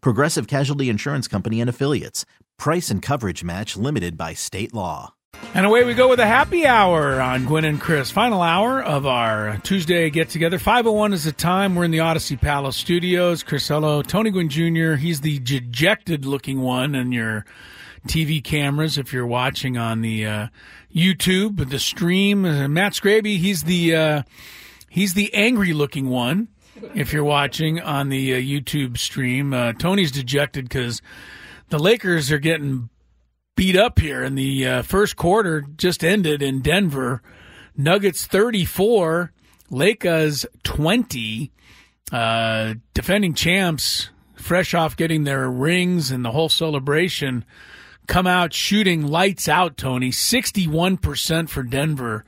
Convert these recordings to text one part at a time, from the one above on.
Progressive Casualty Insurance Company and Affiliates. Price and coverage match limited by state law. And away we go with a happy hour on Gwynn and Chris. Final hour of our Tuesday get together. 501 is the time. We're in the Odyssey Palace studios. Chris Ello, Tony Gwynn Jr., he's the dejected looking one in your TV cameras if you're watching on the uh, YouTube, the stream. Uh, Matt Scraby, he's the uh, he's the angry looking one if you're watching on the uh, YouTube stream. Uh, Tony's dejected because the Lakers are getting beat up here and the uh, first quarter just ended in Denver. Nuggets 34, Lakers 20. Uh, defending champs, fresh off getting their rings and the whole celebration, come out shooting lights out, Tony. 61% for Denver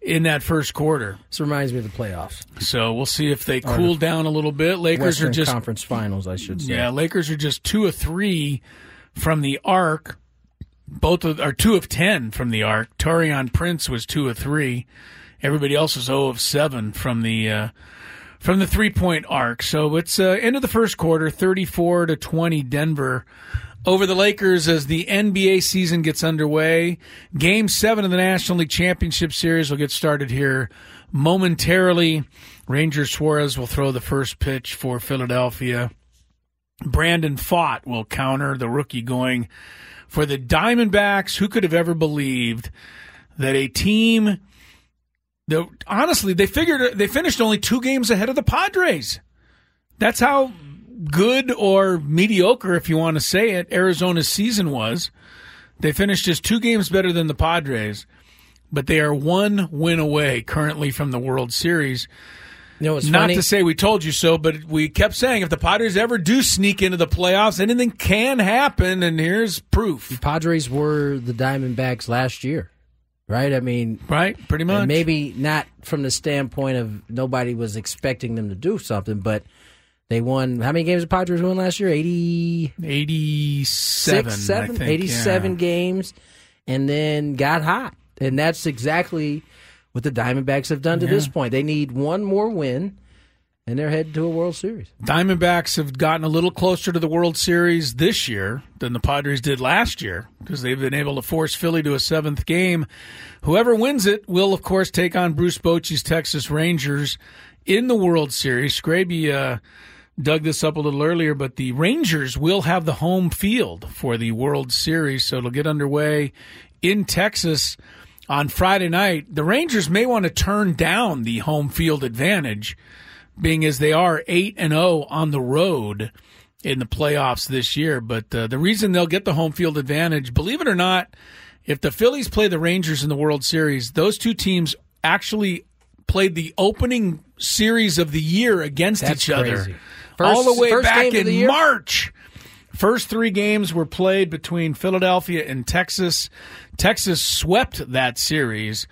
in that first quarter. This reminds me of the playoffs. So we'll see if they cool down a little bit. Lakers Western are just Conference Finals, I should say. yeah, Lakers are just two of three from the arc. Both of, are two of ten from the arc. Taurean Prince was two of three. Everybody else is zero of seven from the uh, from the three point arc. So it's uh, end of the first quarter, thirty four to twenty, Denver over the Lakers as the NBA season gets underway. Game seven of the National League Championship Series will get started here momentarily. Ranger Suarez will throw the first pitch for Philadelphia. Brandon Pfaadt will counter the rookie going for the Diamondbacks. Who could have ever believed that a team that honestly they figured they finished only two games ahead of the Padres. That's how good or mediocre, if you want to say it, Arizona's season was. They finished just two games better than the Padres, but they are one win away currently from the World Series. You know Not funny? to say we told you so, but we kept saying if the Padres ever do sneak into the playoffs, anything can happen, and here's proof. The Padres were the Diamondbacks last year, right? I mean, Right? Pretty much. maybe not from the standpoint of nobody was expecting them to do something, but they won. How many games the Padres won last year? 80, 87, six, seven, think, 87 yeah. games, and then got hot. And that's exactly what the Diamondbacks have done to this point. They need one more win, and they're headed to a World Series. Diamondbacks have gotten a little closer to the World Series this year than the Padres did last year because they've been able to force Philly to a seventh game. Whoever wins it will, of course, take on Bruce Bochy's Texas Rangers in the World Series. Scraby uh, dug this up a little earlier, but the Rangers will have the home field for the World Series, so it'll get underway in Texas on Friday night. The Rangers may want to turn down the home field advantage being as they are 8 and 0 on the road in the playoffs this year. But uh, the reason they'll get the home field advantage, believe it or not, if the Phillies play the Rangers in the World Series, those two teams actually played the opening series of the year against That's each other. Crazy. all the way first back in? March. First three games were played between Philadelphia and Texas. Texas swept that series.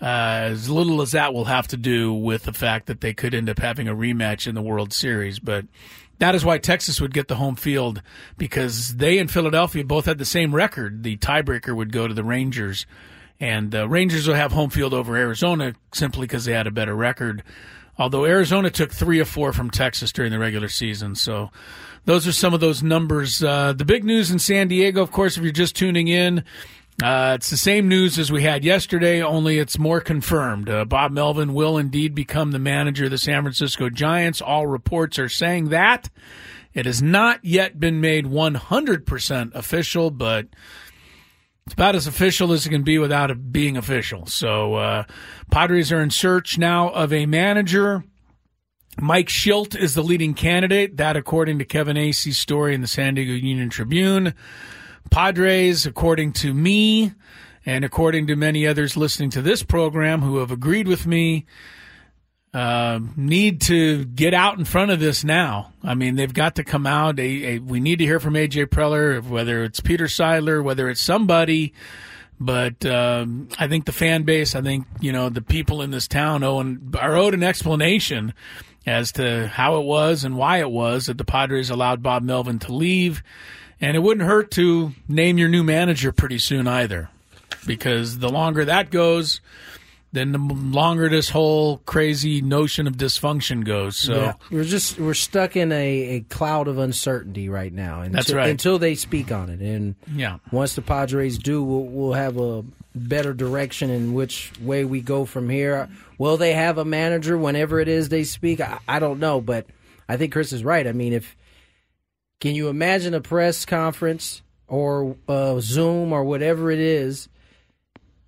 Uh, as little as that will have to do with the fact that they could end up having a rematch in the World Series, but that is why Texas would get the home field because they and Philadelphia both had the same record. The tiebreaker would go to the Rangers, and the Rangers will have home field over Arizona simply because they had a better record. Although Arizona took three or four from Texas during the regular season, so those are some of those numbers. Uh, the big news in San Diego, of course, if you're just tuning in, uh, it's the same news as we had yesterday, only it's more confirmed. Uh, Bob Melvin will indeed become the manager of the San Francisco Giants. All reports are saying that. It has not yet been made 100% official, but it's about as official as it can be without it being official. So, uh, Padres are in search now of a manager. Mike Shildt is the leading candidate. That, according to Kevin Acee's story in the San Diego Union Tribune. Padres, according to me, and according to many others listening to this program who have agreed with me, uh, need to get out in front of this now. I mean, they've got to come out. A, a, we need to hear from AJ Preller, whether it's Peter Seidler, whether it's somebody. But um, I think the fan base, I think you know the people in this town owe an, are owed an explanation as to how it was and why it was that the Padres allowed Bob Melvin to leave. And it wouldn't hurt to name your new manager pretty soon either, because the longer that goes, then the longer this whole crazy notion of dysfunction goes. So Yeah. we're just we're stuck in a, a cloud of uncertainty right now. Until, That's right. Until they speak on it, and yeah, once the Padres do, we'll, we'll have a better direction in which way we go from here. Will they have a manager whenever it is they speak? I, I don't know, but I think Chris is right. I mean, if can you imagine a press conference or uh, Zoom or whatever it is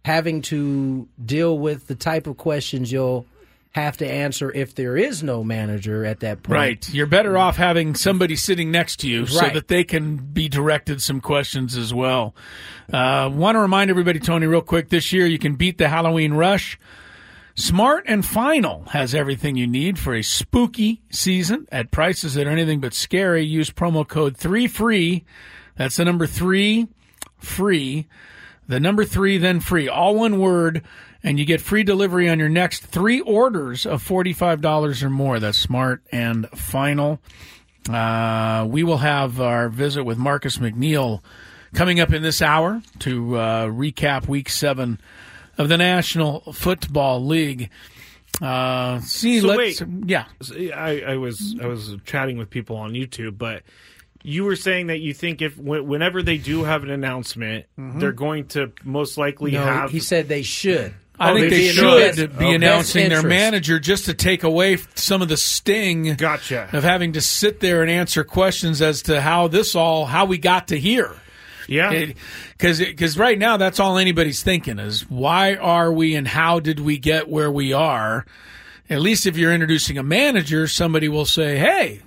having to deal with the type of questions you'll have to answer if there is no manager at that point. Right. You're better off having somebody sitting next to you so that they can be directed some questions as well. Uh, Want to remind everybody, Tony, real quick this year you can beat the Halloween rush. Smart and Final has everything you need for a spooky season at prices that are anything but scary. Use promo code 3 free. That's the number 3 free. The number 3 then free. All one word and you get free delivery on your next 3 orders of $45 or more. That's Smart and Final. Uh, we will have our visit with Marcus McNeil coming up in this hour to uh, recap week 7 of the National Football League. Uh, see, So let's wait. yeah. I, I was I was chatting with people on YouTube, but you were saying that you think if whenever they do have an announcement, mm-hmm. they're going to most likely No, have. he said they should. I Oh, think they they should. should Best- be okay. announcing their manager just to take away some of the sting Gotcha. of having to sit there and answer questions as to how this all how we got to here. yeah, Because because right now that's all anybody's thinking is why are we and how did we get where we are? At least if you're introducing a manager, somebody will say, "Hey,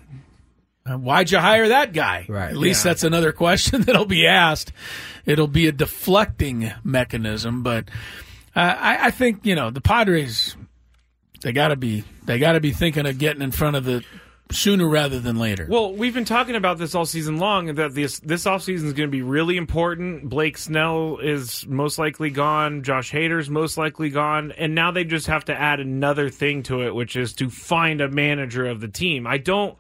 why'd you hire that guy?" Right. At least Yeah. that's another question that'll be asked. It'll be a deflecting mechanism, but uh, I, I think you know the Padres. They got to be they got to be thinking of getting in front of the sooner rather than later. Well, we've been talking about this all season long, that this this offseason is going to be really important. Blake Snell is most likely gone. Josh Hader's most likely gone, and now they just have to add another thing to it, which is to find a manager of the team. I don't,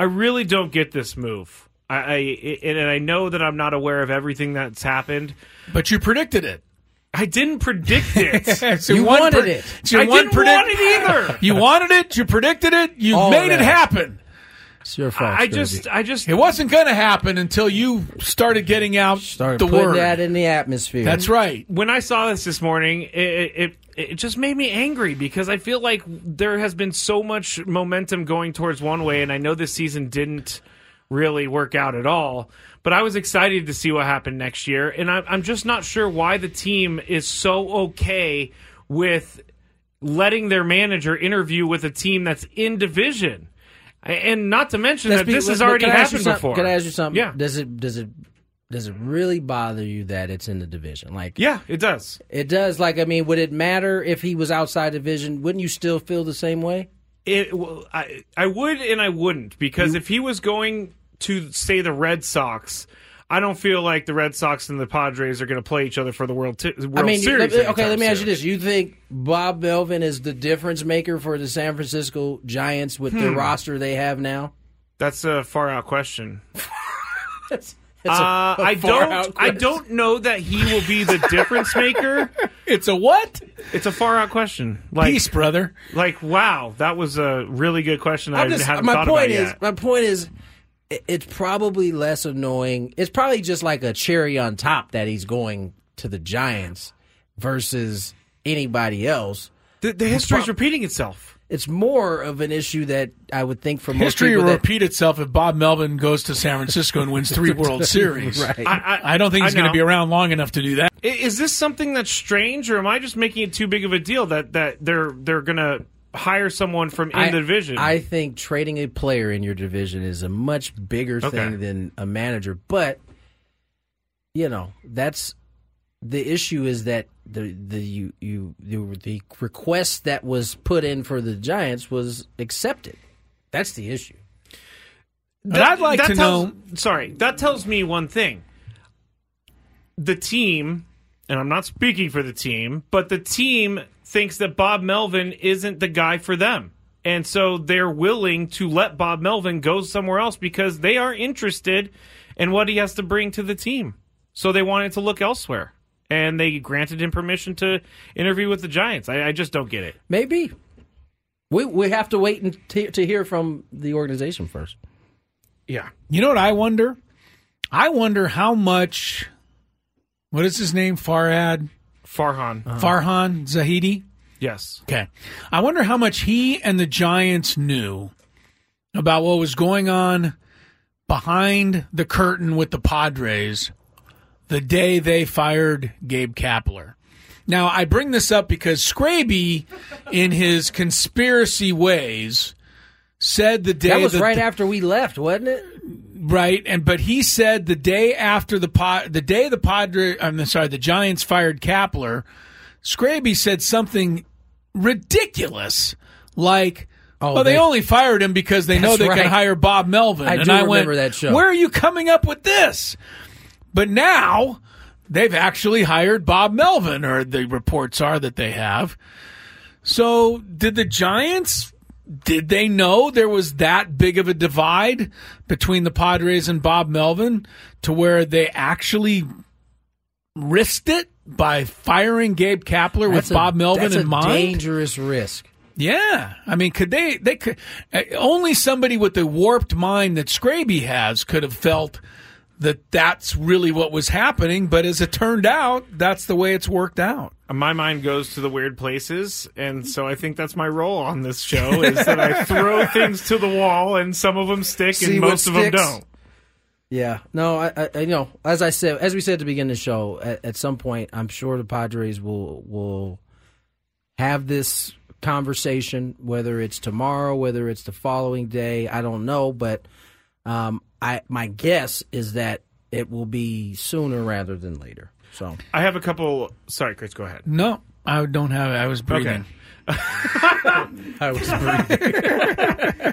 I really don't get this move. I, I and I know that I'm not aware of everything that's happened. but you predicted it. I didn't predict it. It's You wanted pre- it. it's your I didn't predict- want it either. You wanted it. You predicted it. You All made it happen. It's your fault. I Scurvy. just, I just, It wasn't going to happen until you started getting out started the putting word. that in the atmosphere. That's right. when I saw this this morning, it, it it just made me angry because I feel like there has been so much momentum going towards one way, and I know this season didn't really work out at all. But I was excited to see what happened next year, and I, I'm just not sure why the team is so okay with letting their manager interview with a team that's in division. And not to mention Let's that be- this has already can I ask you happened before. Can I ask you something? Yeah. Does it does it does it really bother you that it's in the division? Like Yeah, it does. it does. Like I mean, would it matter if he was outside division? Wouldn't you still feel the same way? It, well, I, I would and I wouldn't because if he was going to say the Red Sox, I don't feel like the Red Sox and the Padres are going to play each other for the World, t- World I mean, Series. let- okay. Let me ask you this: You think Bob Melvin is the difference maker for the San Francisco Giants with Hmm. the roster they have now? That's a far out question. It's Uh, a- a I don't. I don't know that he will be the difference maker. It's a what? It's a far out question. Like, Peace, brother. like, wow, that was a really good question. I I'm just- hadn't my thought point about is, yet. my point is, it's probably less annoying. It's probably just like a cherry on top that he's going to the Giants versus anybody else. The, the history's repeating itself. It's more of an issue that I would think for History people will that, repeat itself if Bob Melvin goes to San Francisco and wins three World Series. Right. I, I don't think he's going to be around long enough to do that. Is this something that's strange, or am I just making it too big of a deal that that they're they're gonna hire someone from in I, the division? I think trading a player in your division is a much bigger Okay. thing than a manager. But you know, that's the issue is that the the you you the, the request that was put in for the Giants was accepted. That's the issue. But I'd like to tells, know- Sorry, that tells me one thing. The team, and I'm not speaking for the team, but the team thinks that Bob Melvin isn't the guy for them. And so they're willing to let Bob Melvin go somewhere else because they are interested in what he has to bring to the team. So they wanted to look elsewhere. And they granted him permission to interview with the Giants. I, I just don't get it. Maybe we we have to wait and t- to hear from the organization first. Yeah. You know what I wonder? I wonder how much. What is his name? Farhad Farhan. Uh-huh. Farhan Zaidi. Yes. Okay. I wonder how much he and the Giants knew about what was going on behind the curtain with the Padres the day they fired Gabe Kapler. Now, I bring this up because Scraby, in his conspiracy ways, said the day That was that right the- after we left, wasn't it? Right, and but he said the day after the pod, the day the Padre, I'm sorry, the Giants fired Kapler, Scraby said something ridiculous, like, Oh, "Oh, they, they- only fired him because they know they right. can hire Bob Melvin." I and do I remember went, that show. Where are you coming up with this? But now they've actually hired Bob Melvin, or the reports are that they have. So, did the Giants did they know there was that big of a divide between the Padres and Bob Melvin to where they actually risked it by firing Gabe Kapler with a- Bob Melvin that's in a mind? Dangerous risk. Yeah, I mean, could they? They could uh, only somebody with the warped mind that Scraby has could have felt that that's really what was happening. But as it turned out, that's the way it's worked out. my mind goes to the weird places, and so I think that's my role on this show is that I throw things to the wall, and some of them stick, See and most of them don't. Yeah, no, I, I, I you know, as I said, as we said at the beginning of the show, at, at some point, I'm sure the Padres will will have this conversation, whether it's tomorrow, whether it's the following day, I don't know, but um, I my guess is that it will be sooner rather than later. So I have a couple. Sorry, Chris, go ahead. No, I don't have it. I was breathing. I was breathing.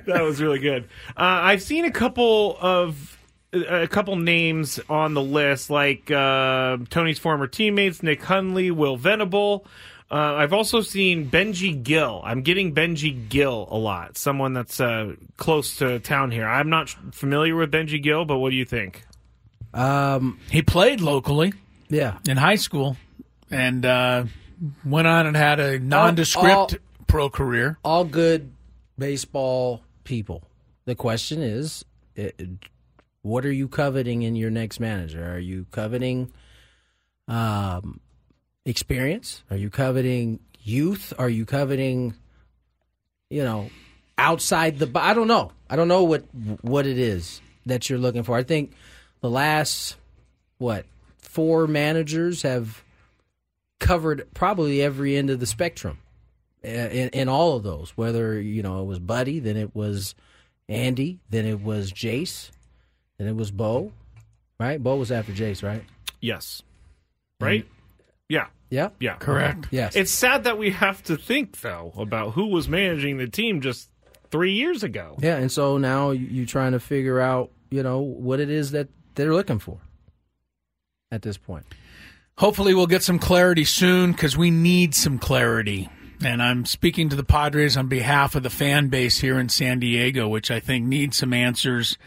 that was really good. Uh, I've seen a couple of a couple names on the list, like uh, Tony's former teammates Nick Hundley, Will Venable. Uh, I've also seen Benji Gil. I'm getting Benji Gil a lot. Someone that's uh, close to town here. I'm not familiar with Benji Gil, but what do you think? um, He played locally yeah. in high school and uh, went on and had a nondescript all- pro career. all good baseball people. The question is, it, what are you coveting in your next manager? Are you coveting um, experience? Are you coveting youth? Are you coveting, you know, outside the? I don't know. I don't know what what it is that you're looking for. I think the last what four managers have covered probably every end of the spectrum uh, in, in all of those. Whether you know it was Buddy, then it was Andy, then it was Jayce, then it was Bo. Right, Bo was after Jayce, right? Yes. Right? Yeah. Yeah, Yeah. Correct. yes. It's sad that we have to think, though, about who was managing the team just three years ago. yeah, and so now you- you're trying to figure out, you know, what it is that they're looking for at this point. Hopefully, we'll get some clarity soon because we need some clarity. And I'm speaking to the Padres on behalf of the fan base here in San Diego, which I think needs some answers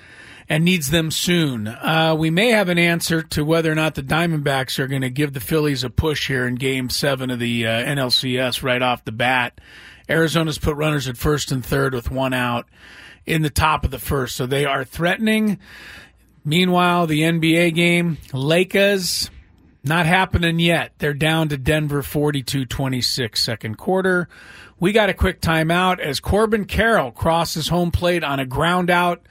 and needs them soon. Uh, we may have an answer to whether or not the Diamondbacks are going to give the Phillies a push here in Game 7 of the uh, NLCS right off the bat. Arizona's put runners at first and third with one out in the top of the first. So they are threatening. Meanwhile, the NBA game, Lakers Not happening yet. They're down to Denver 42 26 second quarter. We got a quick timeout as Corbin Carroll crosses home plate on a ground out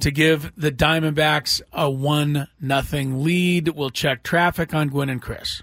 to give the Diamondbacks a 1 nothing lead. We'll check traffic on Gwynn and Chris.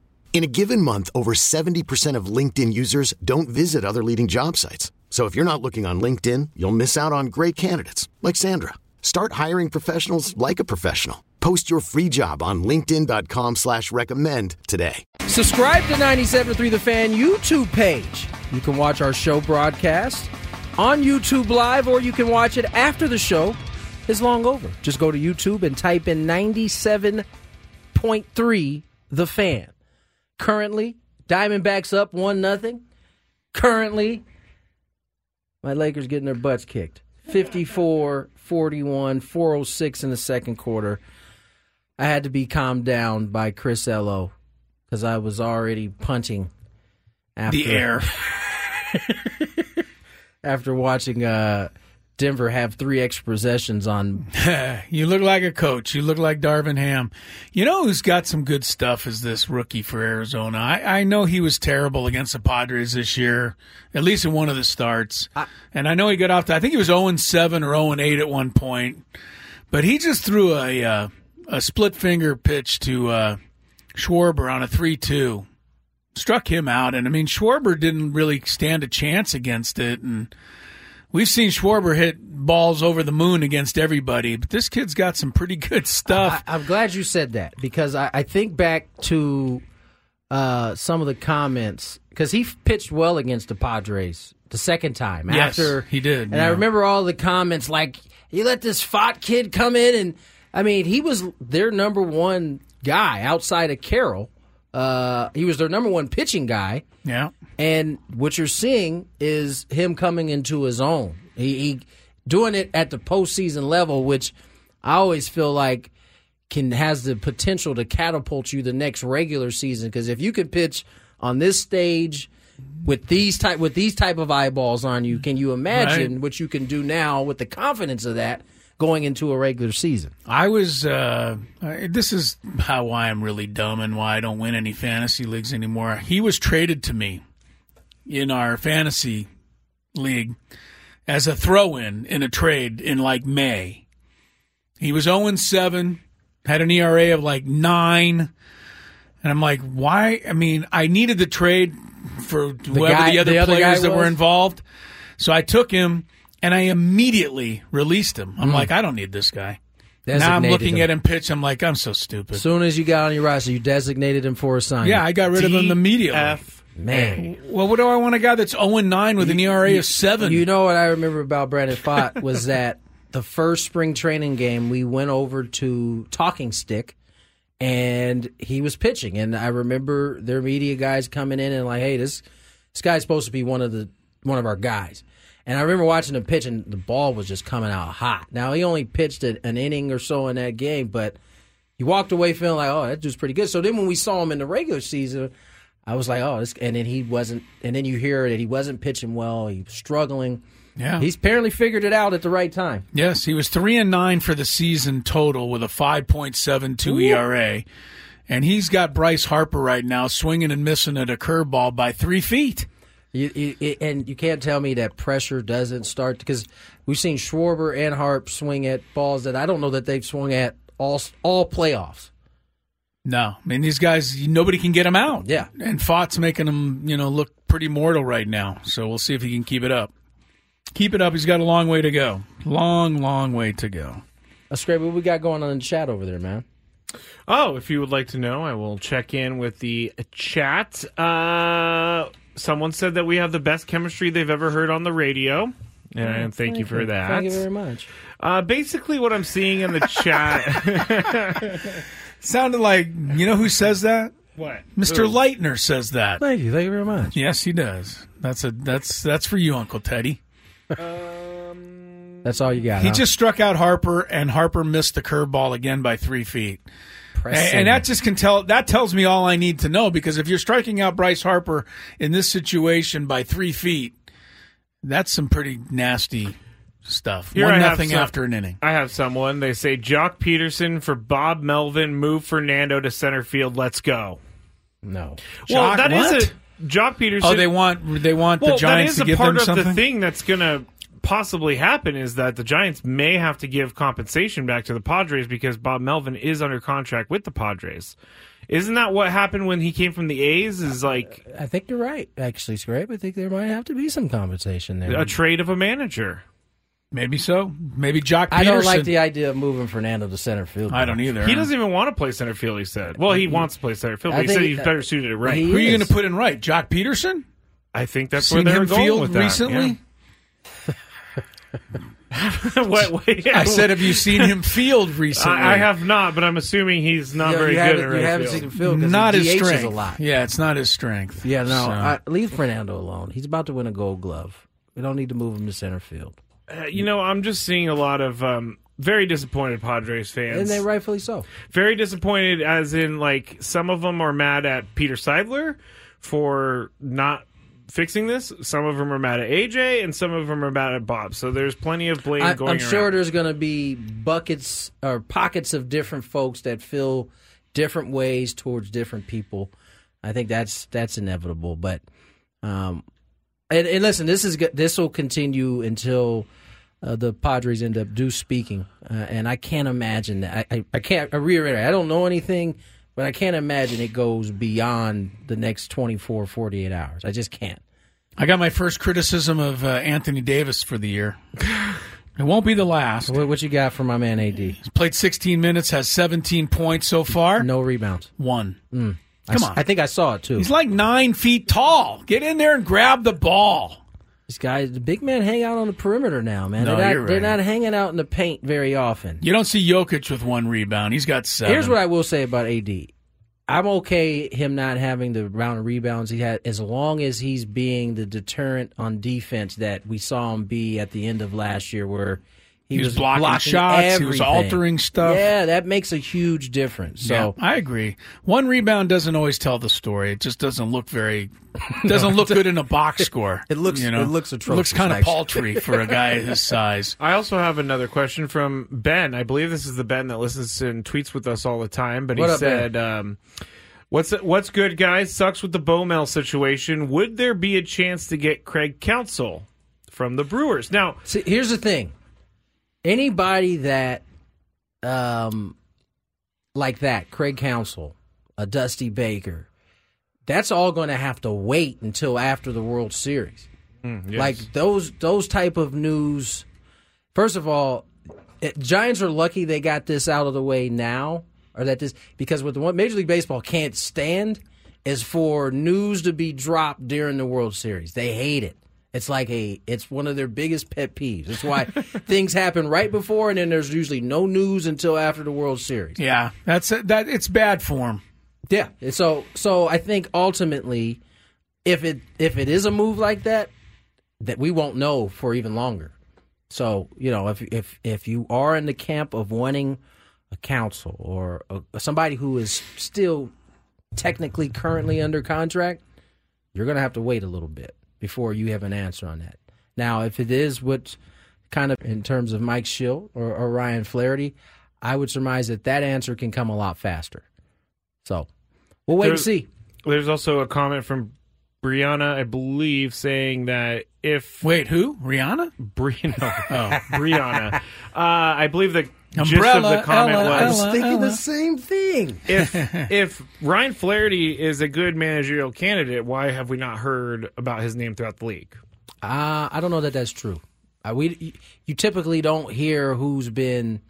In a given month, over 70% of LinkedIn users don't visit other leading job sites. So if you're not looking on LinkedIn, you'll miss out on great candidates like Sandra. Start hiring professionals like a professional. Post your free job on linkedin.com slash recommend today. Subscribe to 97.3 The Fan YouTube page. You can watch our show broadcast on YouTube Live, or you can watch it after the show is long over. Just go to YouTube and type in 97.3 The Fan. Currently, Diamondbacks up 1 nothing. Currently, my Lakers getting their butts kicked. 54 41, 406 in the second quarter. I had to be calmed down by Chris Ello because I was already punting after The air. after watching uh, Denver have three extra possessions on. you look like a coach. You look like Darvin Ham. You know who's got some good stuff is this rookie for Arizona. I, I know he was terrible against the Padres this year, at least in one of the starts. and I know he got off to, I think he was 0 7 or 0 8 at one point. But he just threw a uh, a split finger pitch to uh, Schwarber on a 3 2. Struck him out. And I mean, Schwarber didn't really stand a chance against it. And We've seen Schwarber hit balls over the moon against everybody, but this kid's got some pretty good stuff. I, I'm glad you said that because I, I think back to uh, some of the comments because he pitched well against the Padres the second time. Yes, after he did, and yeah. I remember all the comments like, "You let this fat kid come in," and I mean, he was their number one guy outside of Carroll. Uh, he was their number one pitching guy. yeah. And what you're seeing is him coming into his own. He, he doing it at the postseason level, which I always feel like can has the potential to catapult you the next regular season. Because if you could pitch on this stage with these type with these type of eyeballs on you, can you imagine Right. what you can do now with the confidence of that going into a regular season? I was. Uh, this is how why I'm really dumb and why I don't win any fantasy leagues anymore. He was traded to me in our fantasy league as a throw-in in a trade in like May. He was 0 7, had an ERA of like nine, and I'm like, why? I mean, I needed the trade for whoever guy- the other the players guy that were involved. So I took him and I immediately released him. I'm hmm. like, I don't need this guy. Now I'm looking him. at him pitch. I'm like, I'm so stupid. As soon as you got on your roster, you designated him for assignment. yeah, I got rid of him immediately. F. man. Well, what do I want a guy that's 0 9 with an ERA of 7? You know what I remember about Brandon Pfaadt was that the first spring training game we went over to Talking Stick and he was pitching and I remember their media guys coming in and like, hey, this this guy's supposed to be one of the one of our guys. And I remember watching him pitch and the ball was just coming out hot. Now he only pitched an an inning or so in that game, but he walked away feeling like, oh, that dude's pretty good. So then when we saw him in the regular season, I was like, oh, this, and then he wasn't, and then you hear that he wasn't pitching well. He was struggling. Yeah. He's apparently figured it out at the right time. Yes, he was three and nine for the season total with a five point seven two ERA, and he's got Bryce Harper right now swinging and missing at a curveball by three feet. You, you, and you can't tell me that pressure doesn't start because we've seen Schwarber and Harp swing at balls that I don't know that they've swung at all all playoffs. No, I mean these guys, nobody can get them out. Yeah. and Pfaadt's making them, you know, look pretty mortal right now. So we'll see if he can keep it up. Keep it up. He's got a long way to go. Long, long way to go. That's great. What we got going on in the chat over there, man? Oh, if you would like to know, I will check in with the chat. Uh, someone said that we have the best chemistry they've ever heard on the radio. And thank, you for that. Thank you very much. Uh, basically, what I'm seeing in the chat. Sounded like you know who says that? what? Mr. Leitner says that. Thank you. Thank you very much. Yes, he does. That's a that's that's for you, Uncle Teddy. That's all you got. He huh? just struck out Harper, and Harper missed the curveball again by three feet. And, and that just can tell that tells me all I need to know because if you're striking out Bryce Harper in this situation by three feet, that's some pretty nasty stuff. Here One I nothing some- after an inning. I have someone. They say Joc Pederson for Bob Melvin. Move Fernando to center field. Let's go. no. well, Joc that is what? a Joc Pederson. Oh, they want they want well, the Giants that to is give a part of the thing that's going to possibly happen is that the Giants may have to give compensation back to the Padres because Bob Melvin is under contract with the Padres. Isn't that what happened when he came from the A's? Is uh, like I think you're right. Actually, Scrape. I think there might have to be some compensation there. a trade of a manager. Maybe so. Maybe Joc Pederson. I don't like the idea of moving Fernando to center field. I don't either. He doesn't even want to play center field. He said. Well, he wants to play center field. But he said he- he's better suited at right. he Who are you going to put in right? Joc Pederson? I think that's Seen where they're him going field with that. recently? Yeah. what, what- yeah. I said, have you seen him field recently? I, I have not, but I'm assuming he's not You, very good haven't, at you right haven't field. seen him field because not his DHs strength. a lot. Yeah, it's not his strength. Yeah, no. So- I, leave Fernando alone. He's about to win a Gold Glove. We don't need to move him to center field, Uh, you know, I'm just seeing a lot of um, very disappointed Padres fans. and they rightfully so. very disappointed, as in like some of them are mad at Peter Seidler for not fixing this. Some of them are mad at AJ, and some of them are mad at Bob. So there's plenty of blame I, going I'm sure around. there's going to be buckets or pockets of different folks that feel different ways towards different people. I think that's that's inevitable. But um, and, and listen, this is this will continue until uh, the Padres end up do speaking, uh, and I can't imagine that. I, I, I can't I reiterate. I don't know anything, but I can't imagine it goes beyond the next 24, 48 hours. I just can't. I got my first criticism of uh, Anthony Davis for the year. It won't be the last. What, what you got for my man AD? He's played 16 minutes, has 17 points so far. No rebounds. One. I Come s- on. I think I saw it too. He's like nine feet tall. Get in there and grab the ball. These guys, the big men hang out on the perimeter now, man. No, they're not, you're they're not hanging out in the paint very often. You don't see Jokic with one rebound. He's got seven. Here's what I will say about AD. I'm okay him not having the round of rebounds he had as long as he's being the deterrent on defense that we saw him be at the end of last year where he, He was blocking shots, he was altering stuff. Yeah, that makes a huge difference. So yeah, I agree. One rebound doesn't always tell the story. It just doesn't look very doesn't look good in a box score. It looks- you know? it looks It looks kind of paltry for a guy his size. I also have another question from Ben. I believe this is the Ben that listens and tweets with us all the time. But he up, said, um, "What's what's good, guys? Sucks with the Bowmel situation. Would there be a chance to get Craig Counsell from the Brewers? Now, See, here's the thing. Anybody that, um, like that, Craig Counsell, a Dusty Baker, that's all going to have to wait until after the World Series. Like those those type of news. First of all, it, Giants are lucky they got this out of the way now, or that this because what the one Major League Baseball can't stand is for news to be dropped during the World Series. They hate it. It's like a it's one of their biggest pet peeves. It's why things happen right before and then there's usually no news until after the World Series. Yeah, that's that. It's bad form. Yeah. So so I think ultimately if it if it is a move like that, that we won't know for even longer. So, you know, if if if you are in the camp of wanting a Counsell or a, somebody who is still technically currently under contract, you're going to have to wait a little bit before you have an answer on that. Now, if it is what kind of in terms of Mike Shildt or, or Ryan Flaherty, I would surmise that that answer can come a lot faster. So we'll wait There's- and see. There's also a comment from Brianna, I believe, saying that if Wait, who? Rihanna? Brianna, oh, Brianna, uh, I believe the gist of the comment Ella, was Ella. Thinking the same thing. if if Ryan Flaherty is a good managerial candidate, why have we not heard about his name throughout the league? Uh, I don't know that that's true. Uh, we you typically don't hear who's been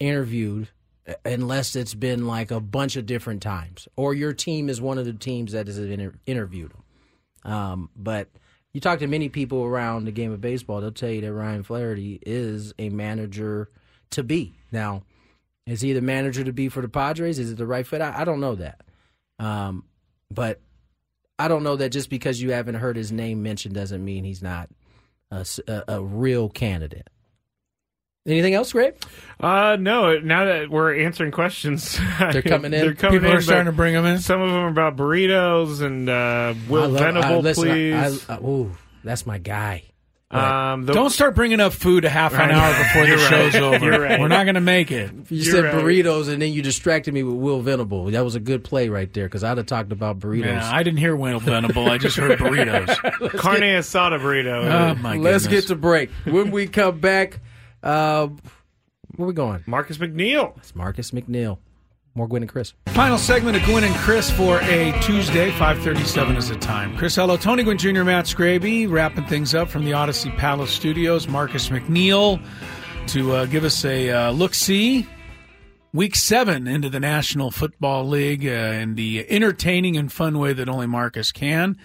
interviewed uh, unless it's been like a bunch of different times, or your team is one of the teams that has inter- interviewed them. Um, but you talk to many people around the game of baseball, they'll tell you that Ryan Flaherty is a manager to be. Now, is he the manager to be for the Padres? Is it the right fit? I, I don't know that. Um, but I don't know that just because you haven't heard his name mentioned doesn't mean he's not a real candidate. Anything else, Greg? Uh, no. Now that we're answering questions, They're coming in. They're coming People in, are starting to bring them in. Some of them are about burritos and uh, Will I love- I- Venable, listen, I- please. I, I, ooh, that's my guy. Um, the, Don't start bringing up food a half an hour before the You're right. show's over. Right. We're not going to make it. You You're said right. burritos, and then you distracted me with Will Venable. That was a good play right there because I'd have talked about burritos. Yeah, I didn't hear Will Venable. I just heard burritos. carne asada burrito. Oh my Let's goodness. get to break. When we come back, uh, where are we going? Marcus McNeil. It's Marcus McNeil. More Gwynn and Chris. Final segment of Gwynn and Chris for a Tuesday, 537 is the time. Chris Ello, Tony Gwynn Jr., Matt Scraby, wrapping things up from the Odyssey Palace Studios. Marcus McNeil to uh, give us a uh, look-see. Week seven into the National Football League uh, in the entertaining and fun way that only Marcus can.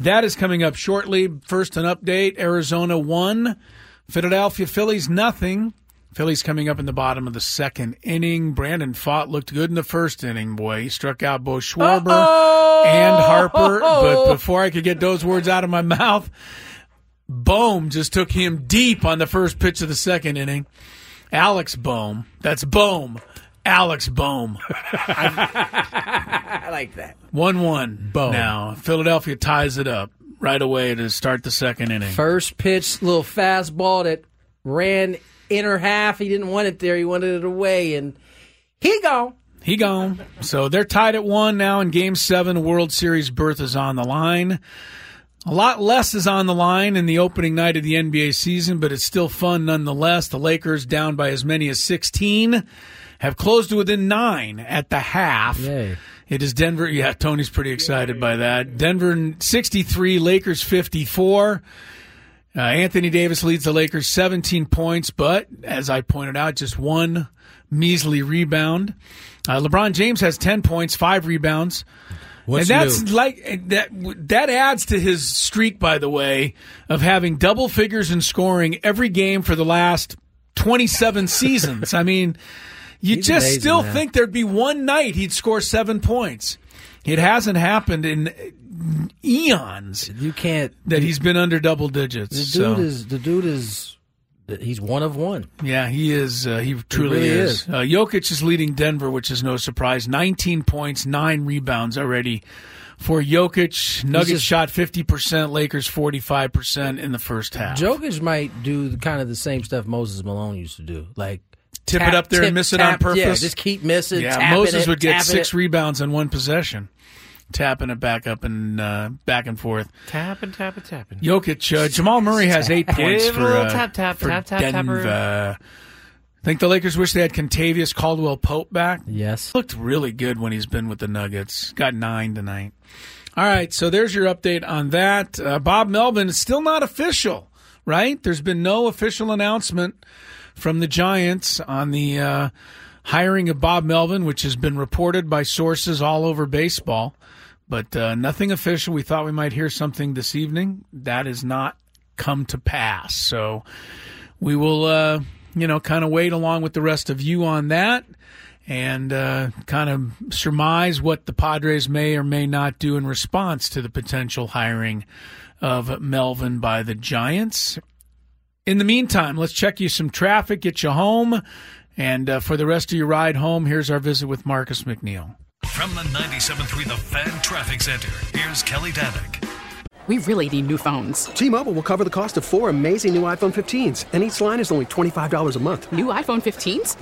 That is coming up shortly. First, an update. Arizona one, Philadelphia Phillies nothing. Phillies coming up in the bottom of the second inning. Brandon Pfaadt looked good in the first inning, boy. He struck out both Schwarber and Harper. But before I could get those words out of my mouth, Bohm just took him deep on the first pitch of the second inning. Alex Bohm. That's Bohm. Alex Bohm. I like that. 1 1. Bohm. Now, Philadelphia ties it up right away to start the second inning. First pitch, little fastball that ran inner half. He didn't want it there. He wanted it away, and he gone. He gone. So they're tied at one now in Game Seven. World Series berth is on the line. A lot less is on the line in the opening night of the NBA season, but it's still fun nonetheless. The Lakers down by as many as 16 have closed to within nine at the half. Yay. It is Denver. Yeah, Tony's pretty excited by that. Denver 63, Lakers 54. Uh, Anthony Davis leads the Lakers 17 points, but as I pointed out, just one measly rebound. Uh, LeBron James has 10 points, five rebounds. What's and that's new? like that. That adds to his streak, by the way, of having double figures in scoring every game for the last 27 seasons. I mean, you He's just amazing, still man. think there'd be one night he'd score seven points. It hasn't happened in eons You can't. that he's been under double digits. The so. dude is the dude is he's one of one. Yeah, he is. Uh, he truly really is. is. Uh, Jokic is leading Denver, which is no surprise. 19 points, nine rebounds already for Jokic. Nuggets just- shot 50%, Lakers 45% in the first half. Jokic might do kind of the same stuff Moses Malone used to do, like Tip tap- it up there and tip, miss it on purpose. Yeah, just keep missing. yeah, Moses it, would get six it. rebounds in one possession, tapping it back up and uh, back and forth. Tapping, tapping, tapping. Jokic, uh, Jamal Murray has eight points for, uh, tap, tap, for tap, tap, Denver. tapper. I think the Lakers wish they had Kentavious Caldwell Pope back. Yes. Looked really good when he's been with the Nuggets. Got nine tonight. All right, so there's your update on that. Uh, Bob Melvin is still not official, right? There's been no official announcement from the Giants on the uh, hiring of Bob Melvin, which has been reported by sources all over baseball, but uh, nothing official. We thought we might hear something this evening. That has not come to pass. So we will, uh, you know, kind of wait along with the rest of you on that and uh, kind of surmise what the Padres may or may not do in response to the potential hiring of Melvin by the Giants. In the meantime, let's check you some traffic, get you home, and uh, for the rest of your ride home, here's our visit with Marcus McNeil. From the 97.3 The Fan Traffic Center, here's Kelly Danick. We really need new phones. T-Mobile will cover the cost of four amazing new iPhone 15s, and each line is only $25 a month. New iPhone 15s?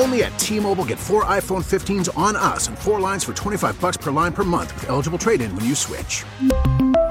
Only at T-Mobile get four iPhone 15s on us and four lines for 25 bucks per line per month with eligible trade-in when you switch.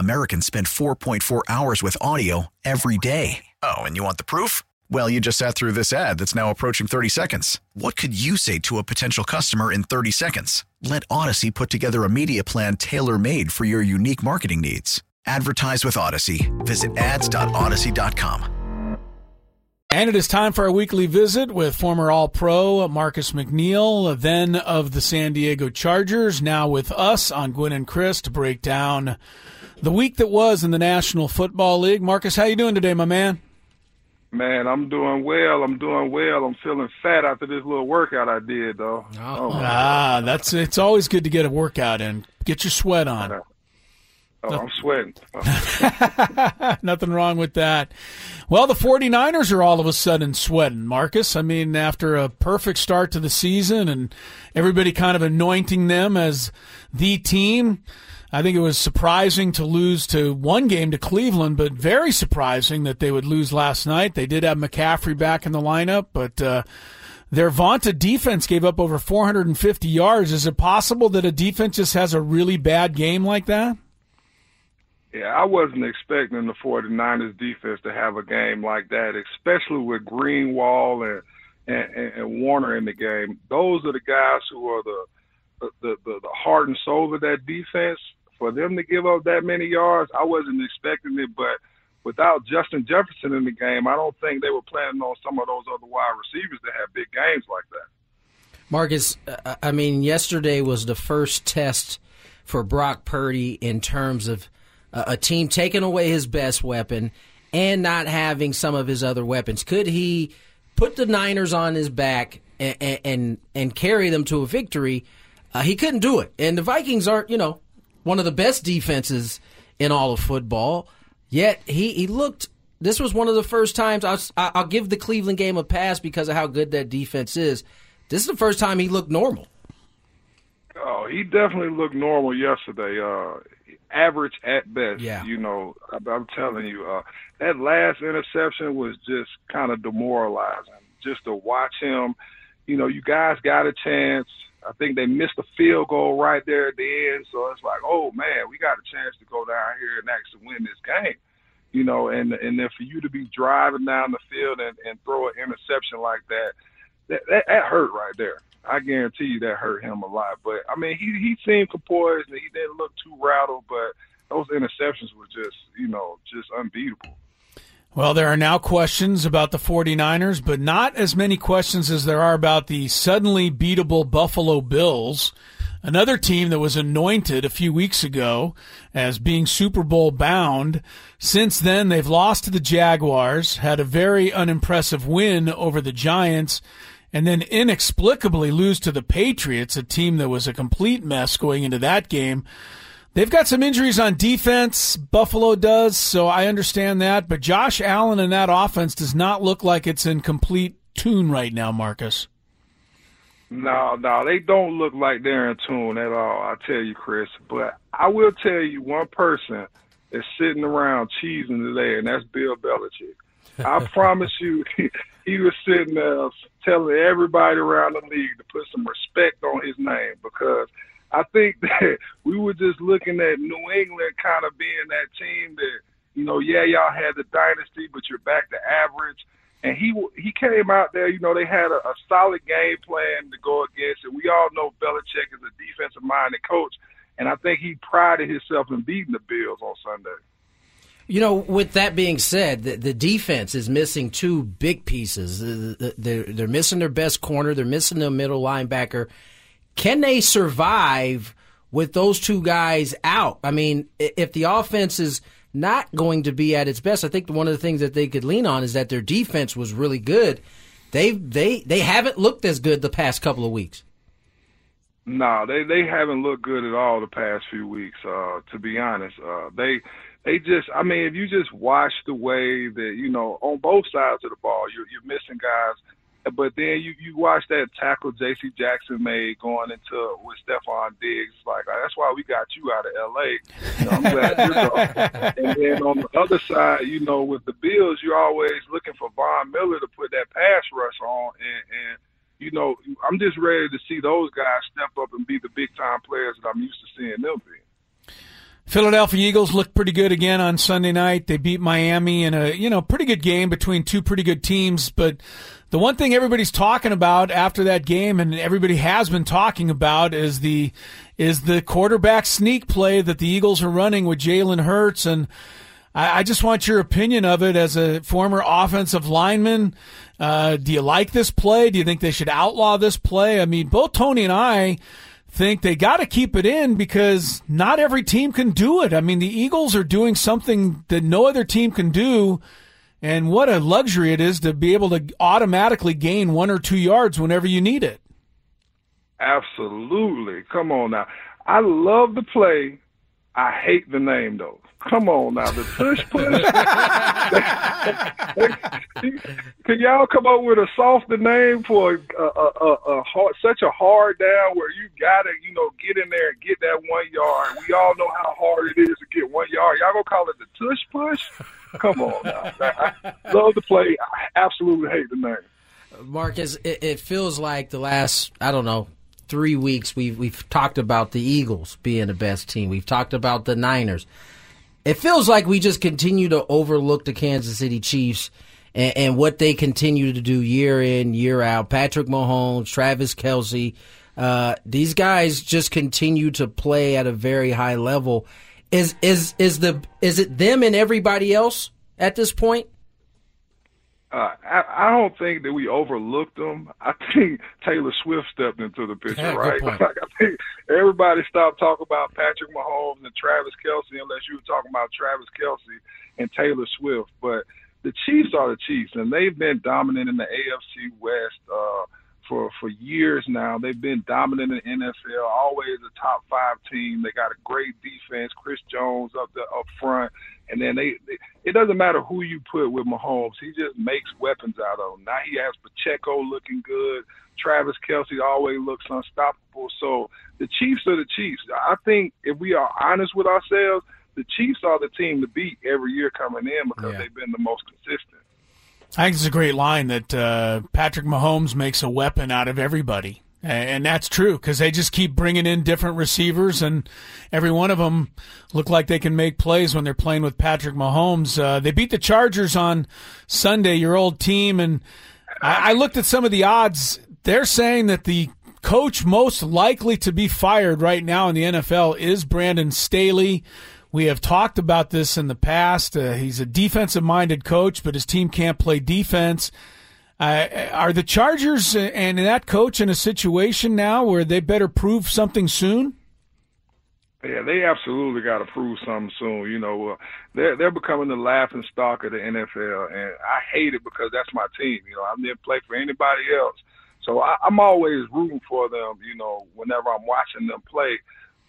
Americans spend 4.4 hours with audio every day. Oh, and you want the proof? Well, you just sat through this ad that's now approaching 30 seconds. What could you say to a potential customer in 30 seconds? Let Audacy put together a media plan tailor made for your unique marketing needs. Advertise with Audacy. Visit ads.audacy.com. And it is time for our weekly visit with former All Pro Marcus McNeill, then of the San Diego Chargers, now with us on Gwynn and Chris to break down the week that was in the National Football League. Marcus, how you doing today, my man? Man, I'm doing well. I'm doing well. I'm feeling fat after this little workout I did, though. Oh, ah, that's it's always good to get a workout in. Get your sweat on. Oh, I'm sweating. Nothing wrong with that. Well, the 49ers are all of a sudden sweating, Marcus. I mean, after a perfect start to the season and everybody kind of anointing them as the team, I think it was surprising to lose to one game to Cleveland, but very surprising that they would lose last night. They did have McCaffrey back in the lineup, but uh, their vaunted defense gave up over 450 yards. Is it possible that a defense just has a really bad game like that? Yeah, I wasn't expecting the 49ers defense to have a game like that, especially with Greenlaw and, and, and Warner in the game. Those are the guys who are the the, the the heart and soul of that defense. For them to give up that many yards, I wasn't expecting it. But without Justin Jefferson in the game, I don't think they were planning on some of those other wide receivers to have big games like that. Marcus, uh, I mean, yesterday was the first test for Brock Purdy in terms of a team taking away his best weapon and not having some of his other weapons. Could he put the Niners on his back and and, and carry them to a victory? Uh, he couldn't do it, and the Vikings aren't, you know, one of the best defenses in all of football. Yet he he looked. This was one of the first times I'll, I'll give the Cleveland game a pass because of how good that defense is. This is the first time he looked normal. Oh, he definitely looked normal yesterday. Uh, average at best. Yeah. You know, I'm telling you, uh, that last interception was just kind of demoralizing. Just to watch him, you know, you guys got a chance. I think they missed a field goal right there at the end, so it's like, oh man, we got a chance to go down here and actually win this game. You know, and and then for you to be driving down the field and, and throw an interception like that, that, that that hurt right there. I guarantee you that hurt him a lot. But I mean, he he seemed composed and he didn't look too rattled. But those interceptions were just you know just unbeatable. Well, there are now questions about the 49ers, but not as many questions as there are about the suddenly beatable Buffalo Bills, another team that was anointed a few weeks ago as being Super Bowl bound. Since then, they've lost to the Jaguars, had a very unimpressive win over the Giants, and then inexplicably lose to the Patriots, a team that was a complete mess going into that game. They've got some injuries on defense. Buffalo does, so I understand that. But Josh Allen and that offense does not look like it's in complete tune right now, Marcus. No, no, they don't look like they're in tune at all. I tell you, Chris. But I will tell you one person is sitting around cheesing today, and that's Bill Belichick. I promise you, he, he was sitting there telling everybody around the league to put some respect on his name because I think that we were just looking at New England kind of being that team that, you know, yeah, y'all had the dynasty, but you're back to average. And he he came out there, you know, they had a, a solid game plan to go against it. We all know Belichick is a defensive minded coach, and I think he prided himself in beating the Bills on Sunday. You know, with that being said, the, the defense is missing two big pieces. They're missing their best corner. They're missing their middle linebacker. Can they survive with those two guys out? I mean, if the offense is not going to be at its best, I think one of the things that they could lean on is that their defense was really good. They they they haven't looked as good the past couple of weeks. No, they they haven't looked good at all the past few weeks. Uh, to be honest, uh, they they just I mean, if you just watch the way that you know on both sides of the ball, you're you're missing guys. But then you you watch that tackle J.C. Jackson made going into with Stefon Diggs. Like that's why we got you out of L.A. You know, I'm glad you're gone. And then on the other side, you know, with the Bills, you're always looking for Von Miller to put that pass rush on. And, and you know, I'm just ready to see those guys step up and be the big time players that I'm used to seeing them be. Philadelphia Eagles looked pretty good again on Sunday night. They beat Miami in a, you know, pretty good game between two pretty good teams, but the one thing everybody's talking about after that game and everybody has been talking about is the is the quarterback sneak play that the Eagles are running with Jalen Hurts and I, I just want your opinion of it as a former offensive lineman. Uh, do you like this play? Do you think they should outlaw this play? I mean, both Tony and I think they got to keep it in because not every team can do it. I mean, the Eagles are doing something that no other team can do. And what a luxury it is to be able to automatically gain one or two yards whenever you need it. Absolutely. Come on now. I love the play. I hate the name though. Come on now, the tush push. Can y'all come up with a softer name for a, a, a, a hard, such a hard down where you gotta, you know, get in there and get that one yard. We all know how hard it is to get one yard. Y'all gonna call it the tush push? Come on now. I love the play. I absolutely hate the name. Marcus, it, it feels like the last I don't know three weeks we've we've talked about the Eagles being the best team. We've talked about the Niners it feels like we just continue to overlook the Kansas City Chiefs and, and, what they continue to do year in, year out. Patrick Mahomes, Travis Kelce, uh, these guys just continue to play at a very high level. Is is is the is it them and everybody else at this point? Uh, I, I don't think that we overlooked them. I think Taylor Swift stepped into the picture, yeah, right? Like I think everybody stopped talking about Patrick Mahomes and Travis Kelce unless you were talking about Travis Kelce and Taylor Swift. But the Chiefs are the Chiefs, and they've been dominant in the AFC West. Uh, for for years now. They've been dominant in the NFL, always a top five team. They got a great defense. Chris Jones up the up front, and then they, they it doesn't matter who you put with Mahomes. He just makes weapons out of them. Now he has Pacheco looking good. Travis Kelce always looks unstoppable. So the Chiefs are the Chiefs. I think if we are honest with ourselves, the Chiefs are the team to beat every year coming in because yeah. they've been the most consistent. I think it's a great line that uh, Patrick Mahomes makes a weapon out of everybody. And that's true because they just keep bringing in different receivers, and every one of them look like they can make plays when they're playing with Patrick Mahomes. Uh, they beat the Chargers on Sunday, your old team, and I, I looked at some of the odds. They're saying that the coach most likely to be fired right now in the NFL is Brandon Staley. We have talked about this in the past. Uh, he's a defensive minded coach, but his team can't play defense. Uh, are the Chargers and that coach in a situation now where they better prove something soon? Yeah, they absolutely got to prove something soon. You know, uh, they're they're becoming the laughing stock of the NFL, and I hate it because that's my team. You know, I didn't play for anybody else, so I, I'm always rooting for them. You know, whenever I'm watching them play.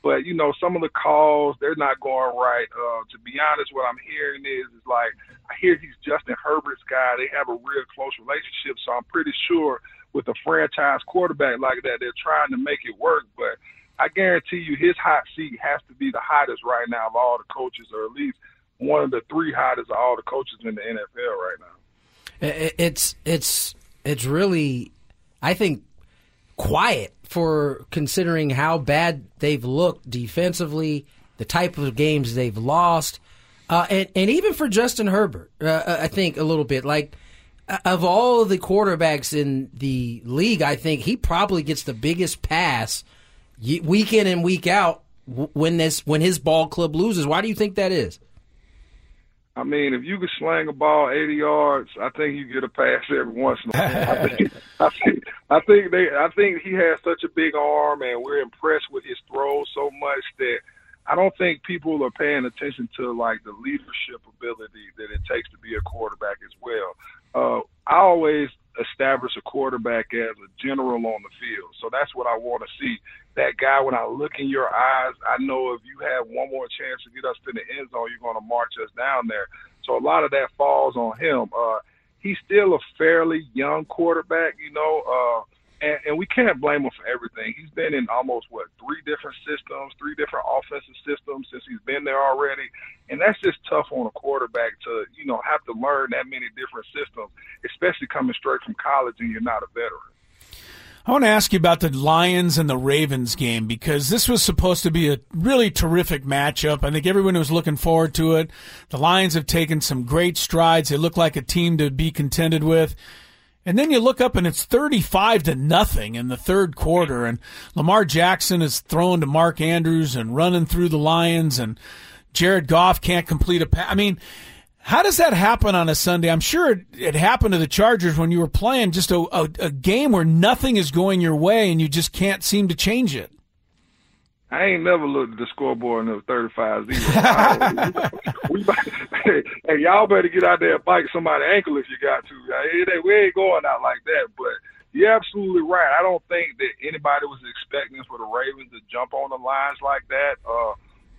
But you know, some of the calls they're not going right. Uh, to be honest, what I'm hearing is is like I hear he's Justin Herbert's guy. They have a real close relationship, so I'm pretty sure with a franchise quarterback like that, they're trying to make it work. But I guarantee you, his hot seat has to be the hottest right now of all the coaches, or at least one of the three hottest of all the coaches in the NFL right now. It's it's it's really, I think quiet for considering how bad they've looked defensively, the type of games they've lost, uh, and and even for Justin Herbert, uh, I think a little bit like uh, of all the quarterbacks in the league, I think he probably gets the biggest pass week in and week out when this when his ball club loses. Why do you think that is? I mean, if you could slang a ball 80 yards, I think you get a pass every once in a while. I think, I think, I think they, I think he has such a big arm, and we're impressed with his throws so much that I don't think people are paying attention to like the leadership ability that it takes to be a quarterback as well. Uh, I always establish a quarterback as a general on the field, so that's what I want to see. That guy, when I look in your eyes, I know if you have one more chance to get us to the end zone, you're going to march us down there. So a lot of that falls on him. Uh, he's still a fairly young quarterback, you know. Uh, and, and we can't blame him for everything. He's been in almost what three different systems, three different offensive systems since he's been there already, and that's just tough on a quarterback to you know have to learn that many different systems, especially coming straight from college and you're not a veteran. I want to ask you about the Lions and the Ravens game because this was supposed to be a really terrific matchup. I think everyone was looking forward to it. The Lions have taken some great strides. They look like a team to be contended with. And then you look up and it's 35 to nothing in the third quarter and Lamar Jackson is thrown to Mark Andrews and running through the Lions and Jared Goff can't complete a pass. I mean, how does that happen on a Sunday? I'm sure it, it happened to the Chargers when you were playing just a, a, a game where nothing is going your way and you just can't seem to change it. I ain't never looked at the scoreboard and it was 35 0. we, hey, hey, y'all better get out there and bite somebody's ankle if you got to. It we ain't going out like that. But you're absolutely right. I don't think that anybody was expecting for the Ravens to jump on the lines like that. Uh,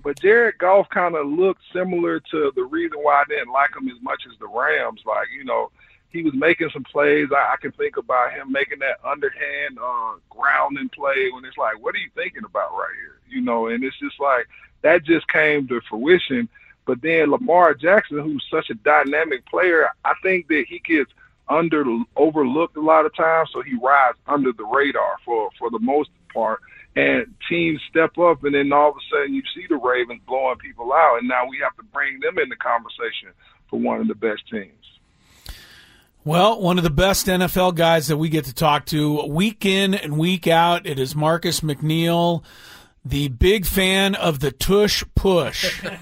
but Jared Goff kind of looked similar to the reason why I didn't like him as much as the Rams. Like, you know, he was making some plays. I, I can think about him making that underhand uh, grounding play when it's like, what are you thinking about right here? You know, and it's just like that just came to fruition. But then Lamar Jackson, who's such a dynamic player, I think that he gets under overlooked a lot of times, so he rides under the radar for for the most part. And teams step up, and then all of a sudden you see the Ravens blowing people out, and now we have to bring them in the conversation for one of the best teams. Well, one of the best NFL guys that we get to talk to week in and week out, it is Marcus McNeill, the big fan of the tush push. no,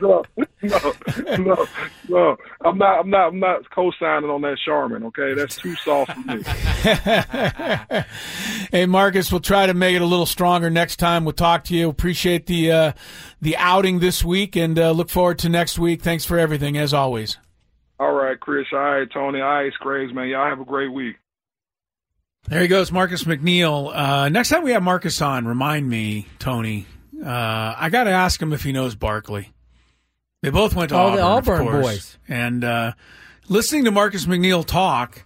no, no, no. I'm not. I'm not. I'm not co-signing on that Charmin. Okay, that's too soft for me. hey, Marcus, we'll try to make it a little stronger next time. We'll talk to you. Appreciate the uh, the outing this week, and uh, look forward to next week. Thanks for everything, as always. All right, Chris. All right, Tony. All right, Scraggs, man. Y'all have a great week. There he goes, Marcus McNeill. Uh, next time we have Marcus on, remind me, Tony. Uh, I got to ask him if he knows Barkley. They both went to All Auburn, the Auburn of course. boys. And uh, listening to Marcus McNeill talk,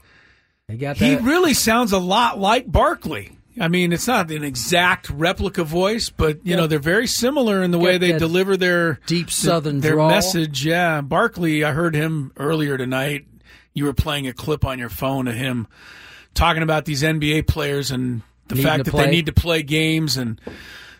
They got he really sounds a lot like Barkley. I mean, it's not an exact replica voice, but you know they're very similar in the way they deliver their deep Southern their drawl. message. Yeah, Barkley. I heard him earlier tonight. You were playing a clip on your phone of him talking about these NBA players and the Needing fact that they need to play games and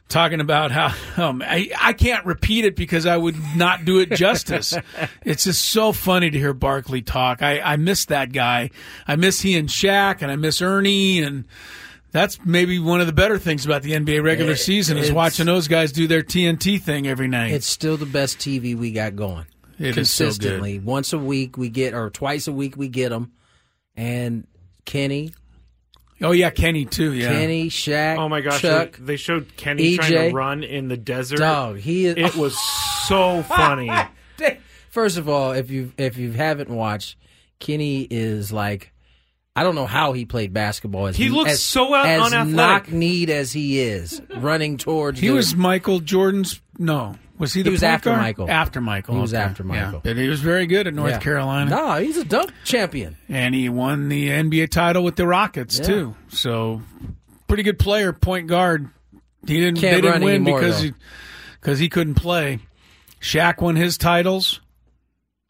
talking about how um, I, I can't repeat it because I would not do it justice. it's just so funny to hear Barkley talk. I, I miss that guy. I miss he and Shaq and I miss Ernie and that's maybe one of the better things about the NBA regular It- season is watching those guys do their TNT thing every night. It's still the best TV we got going. It is so good. consistently. Once a week we get, or twice a week we get them. And Kenny, oh yeah, Kenny too. Yeah, Kenny, Shaq, Oh my gosh! Chuck, they, they showed Kenny trying to run in the desert. Dog, he is. It was so funny. First of all, if you if you haven't watched, Kenny is like, I don't know how he played basketball. As He looks as, so out as unathletic. knock-kneed as he is, running towards. He the- was Michael Jordan's. No, was he? He was after guard? Michael. After Michael. He was okay. after Michael. Yeah. But he was very good at North Yeah. Carolina. No, he's a dunk champion. and he won the NBA title with the Rockets Yeah. too. So pretty good player, point guard. He didn't. Can't they didn't win anymore, because though. he because he couldn't play. Shaq won his titles.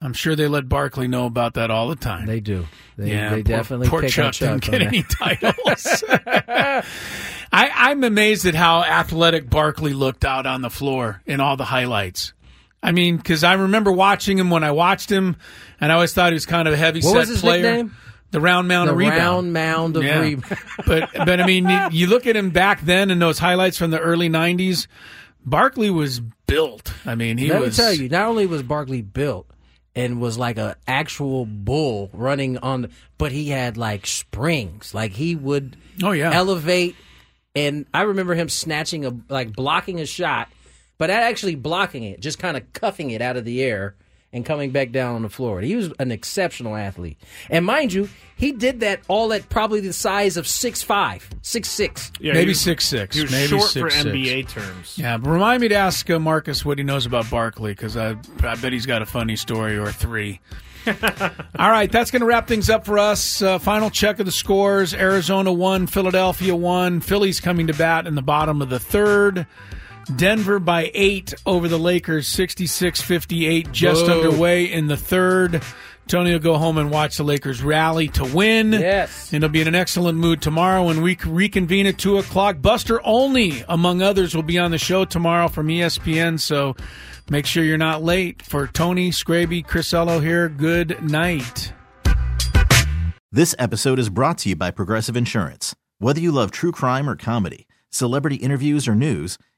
I'm sure they let Barkley know about that all the time. They do. They, yeah, they poor, definitely poor pick Chuck didn't get any titles. I, I'm amazed at how athletic Barkley looked out on the floor in all the highlights. I mean, because I remember watching him when I watched him, and I always thought he was kind of a heavy set player. What set was his player. nickname? The round mound The of rebound. round mound of Yeah. rebound. but but I mean, you, you look at him back then in those highlights from the early '90s. Barkley was built. I mean, he Let was. Let me tell you, not only was Barkley built and was like a actual bull running on, the, but he had like springs. Like he would Oh, yeah. elevate. And I remember him snatching a like blocking a shot, but actually blocking it, just kind of cuffing it out of the air and coming back down on the floor. He was an exceptional athlete. And mind you, he did that all at probably the size of 6'5", 6'6". Yeah, maybe he was- six six. he was maybe short six, for six. NBA terms. Yeah, but remind me to ask uh, Marcus what he knows about Barkley because I I bet he's got a funny story or three. All right, that's going to wrap things up for us. Uh, final check of the scores: Arizona one, Philadelphia one. Phillies coming to bat in the bottom of the third. Denver by eight over the Lakers, 66-58, just Whoa. underway in the third. Tony will go home and watch the Lakers rally to win. Yes. And he'll be in an excellent mood tomorrow when we reconvene at 2 o'clock. Buster Olney, among others, will be on the show tomorrow from ESPN, so make sure you're not late. For Tony, Scraby, Chris Ello here, good night. This episode is brought to you by Progressive Insurance. Whether you love true crime or comedy, celebrity interviews or news,